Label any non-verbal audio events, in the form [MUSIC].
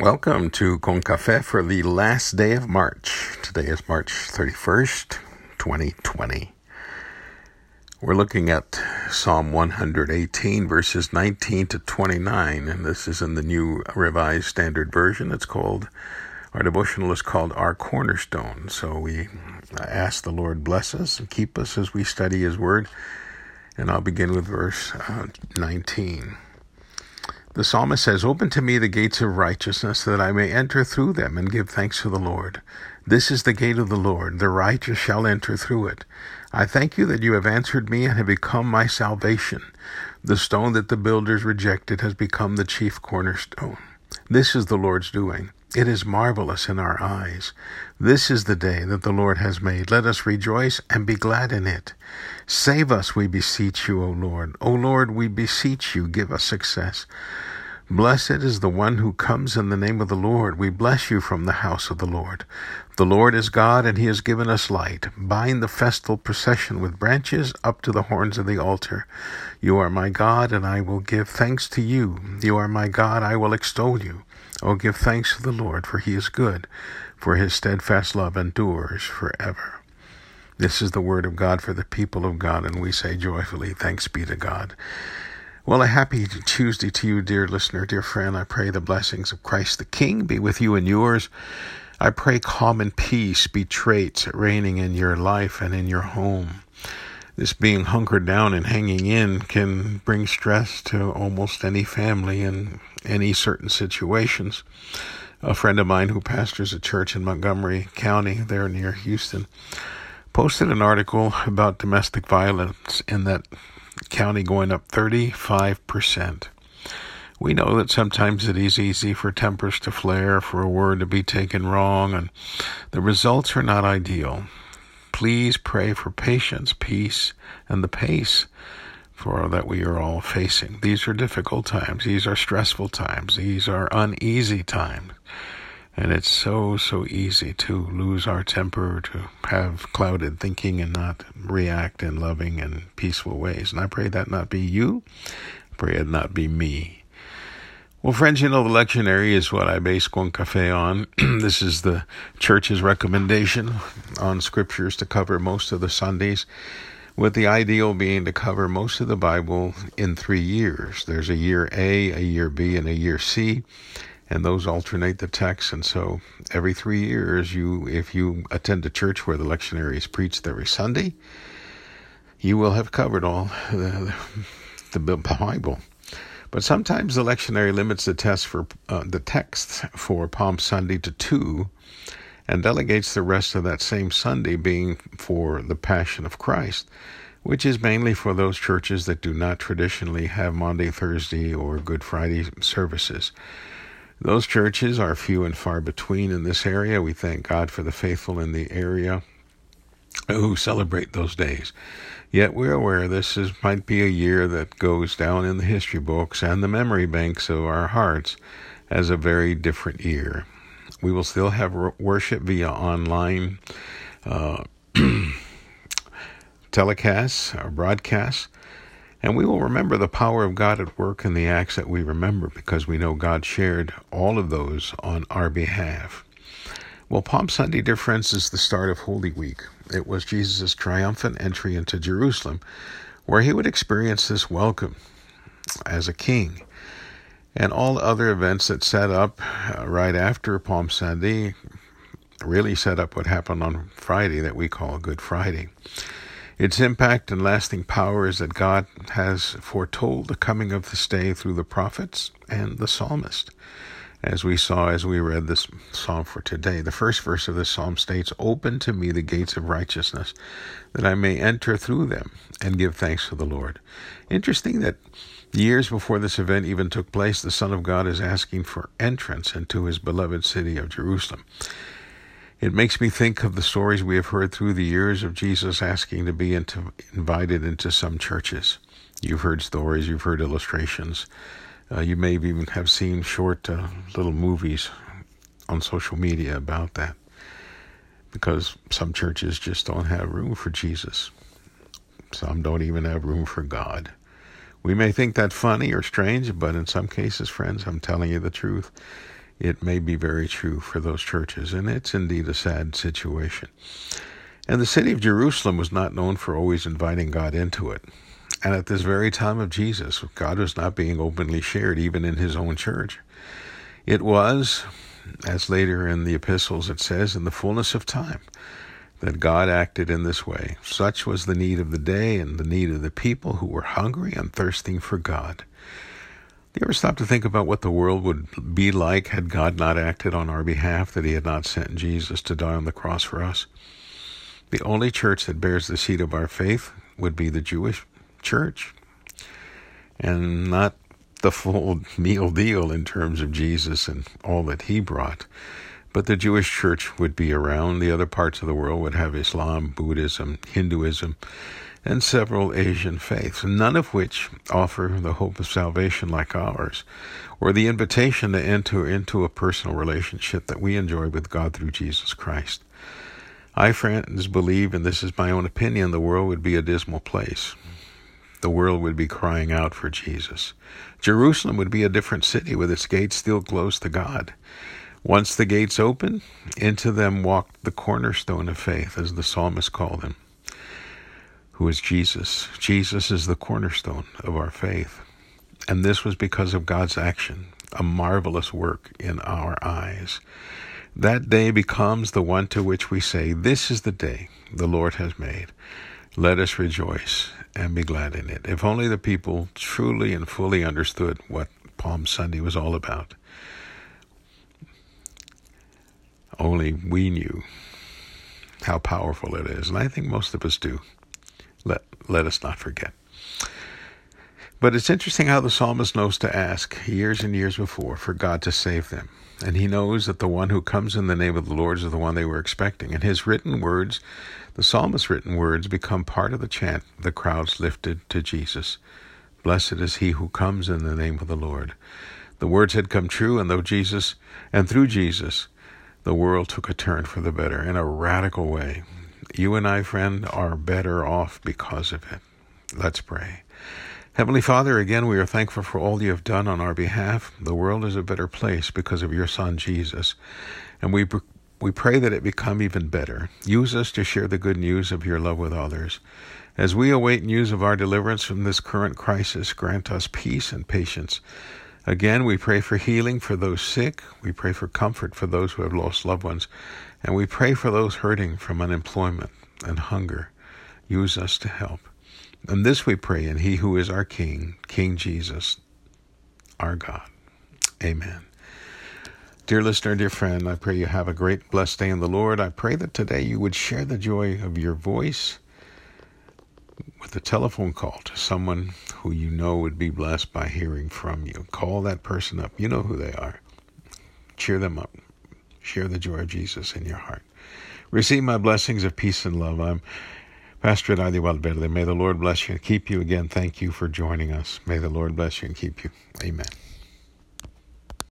Welcome to Con Café for the last day of March. Today is March 31st, 2020. We're looking at Psalm 118, verses 19 to 29, and this is in the New Revised Standard Version. It's called, our devotional is called Our Cornerstone. So we ask the Lord bless us and keep us as we study His Word. And I'll begin with verse uh, 19. The psalmist says, Open to me the gates of righteousness, that I may enter through them and give thanks to the Lord. This is the gate of the Lord, the righteous shall enter through it. I thank you that you have answered me and have become my salvation. The stone that the builders rejected has become the chief cornerstone. This is the Lord's doing. It is marvelous in our eyes. This is the day that the Lord has made. Let us rejoice and be glad in it. Save us, we beseech you, O Lord. O Lord, we beseech you, give us success. Blessed is the one who comes in the name of the Lord. We bless you from the house of the Lord. The Lord is God, and he has given us light. Bind the festal procession with branches up to the horns of the altar. You are my God, and I will give thanks to you. You are my God, I will extol you. Oh, give thanks to the Lord, for he is good, for his steadfast love endures forever. This is the word of God for the people of God, and we say joyfully, Thanks be to God. Well, a happy Tuesday to you, dear listener, dear friend. I pray the blessings of Christ the King be with you and yours. I pray calm and peace be traits reigning in your life and in your home. This being hunkered down and hanging in can bring stress to almost any family in any certain situations. A friend of mine who pastors a church in Montgomery County, there near Houston, posted an article about domestic violence in that county going up 35%. We know that sometimes it is easy for tempers to flare, for a word to be taken wrong, and the results are not ideal. Please pray for patience, peace, and the pace for that we are all facing. These are difficult times. These are stressful times. These are uneasy times. And it's so, so easy to lose our temper, to have clouded thinking and not react in loving and peaceful ways. And I pray that not be you. I pray it not be me. Well, friends, you know, the lectionary is what I base Con Cafe on. [CLEARS THROAT] this is the church's recommendation on scriptures to cover most of the Sundays, with the ideal being to cover most of the Bible in three years. There's a year A, a year B, and a year C and those alternate the texts. And so every three years, you, if you attend a church where the lectionary is preached every Sunday, you will have covered all the, the Bible. But sometimes the lectionary limits the test for uh, the text for Palm Sunday to two, and delegates the rest of that same Sunday being for the Passion of Christ, which is mainly for those churches that do not traditionally have Maundy, Thursday, or Good Friday services. Those churches are few and far between in this area. We thank God for the faithful in the area who celebrate those days. Yet we're aware this is, might be a year that goes down in the history books and the memory banks of our hearts as a very different year. We will still have worship via online uh, [CLEARS THROAT] telecasts or broadcasts, and we will remember the power of God at work in the acts that we remember because we know God shared all of those on our behalf. Well, Palm Sunday, dear friends, is the start of Holy Week. It was Jesus' triumphant entry into Jerusalem, where he would experience this welcome as a king. And all the other events that set up uh, right after Palm Sunday really set up what happened on Friday that we call Good Friday. Its impact and lasting power is that God has foretold the coming of this day through the prophets and the psalmist. As we saw as we read this psalm for today, the first verse of this psalm states, Open to me the gates of righteousness, that I may enter through them and give thanks to the Lord. Interesting that years before this event even took place, the Son of God is asking for entrance into his beloved city of Jerusalem. It makes me think of the stories we have heard through the years of Jesus asking to be into, invited into some churches. You've heard stories, you've heard illustrations. Uh, you may even have seen short uh, little movies on social media about that because some churches just don't have room for Jesus. Some don't even have room for God. We may think that funny or strange, but in some cases, friends, I'm telling you the truth. it may be very true for those churches, and it's indeed a sad situation. And the city of Jerusalem was not known for always inviting God into it. And at this very time of Jesus, God was not being openly shared, even in his own church. It was, as later in the epistles it says, in the fullness of time, that God acted in this way. Such was the need of the day and the need of the people who were hungry and thirsting for God. Do you ever stop to think about what the world would be like had God not acted on our behalf, that He had not sent Jesus to die on the cross for us? The only church that bears the seed of our faith would be the Jewish church, and not the full [LAUGHS] meal deal in terms of Jesus and all that He brought. But the Jewish church would be around. The other parts of the world would have Islam, Buddhism, Hinduism, and several Asian faiths, none of which offer the hope of salvation like ours, or the invitation to enter into a personal relationship that we enjoy with God through Jesus Christ. I, friends, believe, and this is my own opinion, the world would be a dismal place. The world would be crying out for Jesus. Jerusalem would be a different city with its gates still closed to God. Once the gates open, into them walked the cornerstone of faith, as the psalmist called him who is Jesus. Jesus is the cornerstone of our faith. And this was because of God's action, a marvelous work in our eyes. That day becomes the one to which we say, This is the day the Lord has made. Let us rejoice and be glad in it. If only the people truly and fully understood what Palm Sunday was all about. Only we knew how powerful it is. And I think most of us do. Let, let us not forget. But it's interesting how the psalmist knows to ask years and years before for God to save them. And he knows that the one who comes in the name of the Lord is the one they were expecting. And his written words, the psalmist's written words, become part of the chant the crowds lifted to Jesus. Blessed is he who comes in the name of the Lord. The words had come true, and though Jesus, and through Jesus, the world took a turn for the better in a radical way. You and I, friend, are better off because of it. Let's pray. Heavenly Father, again, we are thankful for all you have done on our behalf. The world is a better place because of your Son, Jesus. And we, we pray that it become even better. Use us to share the good news of your love with others. As we await news of our deliverance from this current crisis, grant us peace and patience. Again, we pray for healing for those sick. We pray for comfort for those who have lost loved ones. And we pray for those hurting from unemployment and hunger. Use us to help. And this we pray in He who is our King, King Jesus, our God. Amen. Dear listener, dear friend, I pray you have a great, blessed day in the Lord. I pray that today you would share the joy of your voice with a telephone call to someone who you know would be blessed by hearing from you. Call that person up. You know who they are. Cheer them up. Share the joy of Jesus in your heart. Receive my blessings of peace and love. I'm Pastor Eladio Valverde. May the Lord bless you and keep you again. Thank you for joining us. May the Lord bless you and keep you. Amen.